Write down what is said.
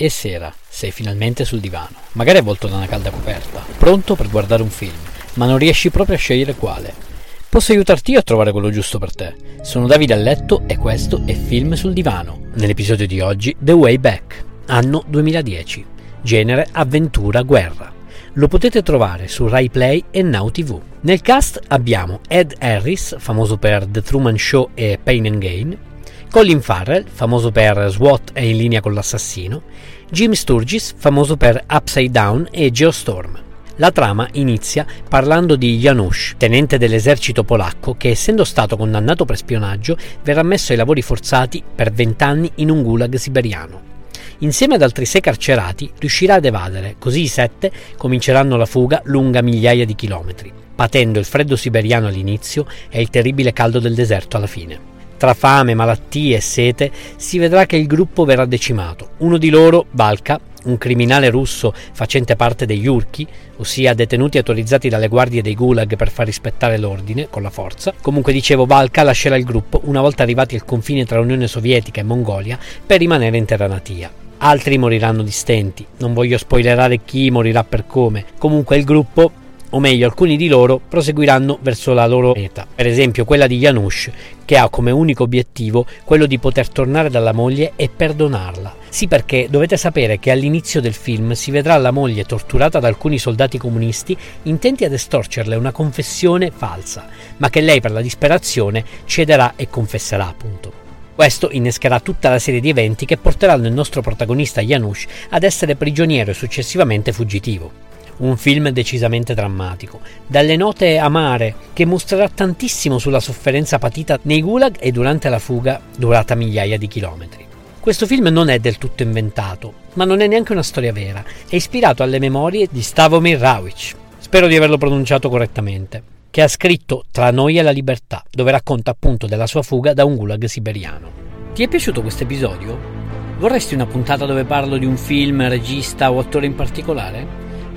È sera, sei finalmente sul divano, magari avvolto da una calda coperta, pronto per guardare un film, ma non riesci proprio a scegliere quale. Posso aiutarti io a trovare quello giusto per te. Sono Davide a letto e questo è Film sul divano. Nell'episodio di oggi The Way Back, anno 2010. Genere avventura guerra. Lo potete trovare su Rai Play e Now TV. Nel cast abbiamo Ed Harris, famoso per The Truman Show e Pain and Gain, Colin Farrell, famoso per SWAT e In linea con l'assassino, Jim Sturgis, famoso per Upside Down e Geostorm. La trama inizia parlando di Janusz, tenente dell'esercito polacco che, essendo stato condannato per spionaggio, verrà messo ai lavori forzati per vent'anni in un gulag siberiano. Insieme ad altri sei carcerati riuscirà ad evadere, così i sette cominceranno la fuga lunga migliaia di chilometri, patendo il freddo siberiano all'inizio e il terribile caldo del deserto alla fine. Tra fame, malattie e sete si vedrà che il gruppo verrà decimato. Uno di loro, Balka, un criminale russo facente parte degli Urchi, ossia detenuti autorizzati dalle guardie dei Gulag per far rispettare l'ordine con la forza. Comunque dicevo, Balka lascerà il gruppo una volta arrivati al confine tra Unione Sovietica e Mongolia per rimanere in terra natia. Altri moriranno di stenti, non voglio spoilerare chi morirà per come. Comunque il gruppo o meglio alcuni di loro proseguiranno verso la loro meta, per esempio quella di Janusz, che ha come unico obiettivo quello di poter tornare dalla moglie e perdonarla. Sì, perché dovete sapere che all'inizio del film si vedrà la moglie torturata da alcuni soldati comunisti intenti ad estorcerle una confessione falsa, ma che lei per la disperazione cederà e confesserà appunto. Questo innescherà tutta la serie di eventi che porteranno il nostro protagonista Janusz ad essere prigioniero e successivamente fuggitivo un film decisamente drammatico, dalle note amare che mostrerà tantissimo sulla sofferenza patita nei gulag e durante la fuga durata migliaia di chilometri. Questo film non è del tutto inventato, ma non è neanche una storia vera, è ispirato alle memorie di Stavomir Rawicz, spero di averlo pronunciato correttamente, che ha scritto Tra noi e la libertà, dove racconta appunto della sua fuga da un gulag siberiano. Ti è piaciuto questo episodio? Vorresti una puntata dove parlo di un film, regista o attore in particolare?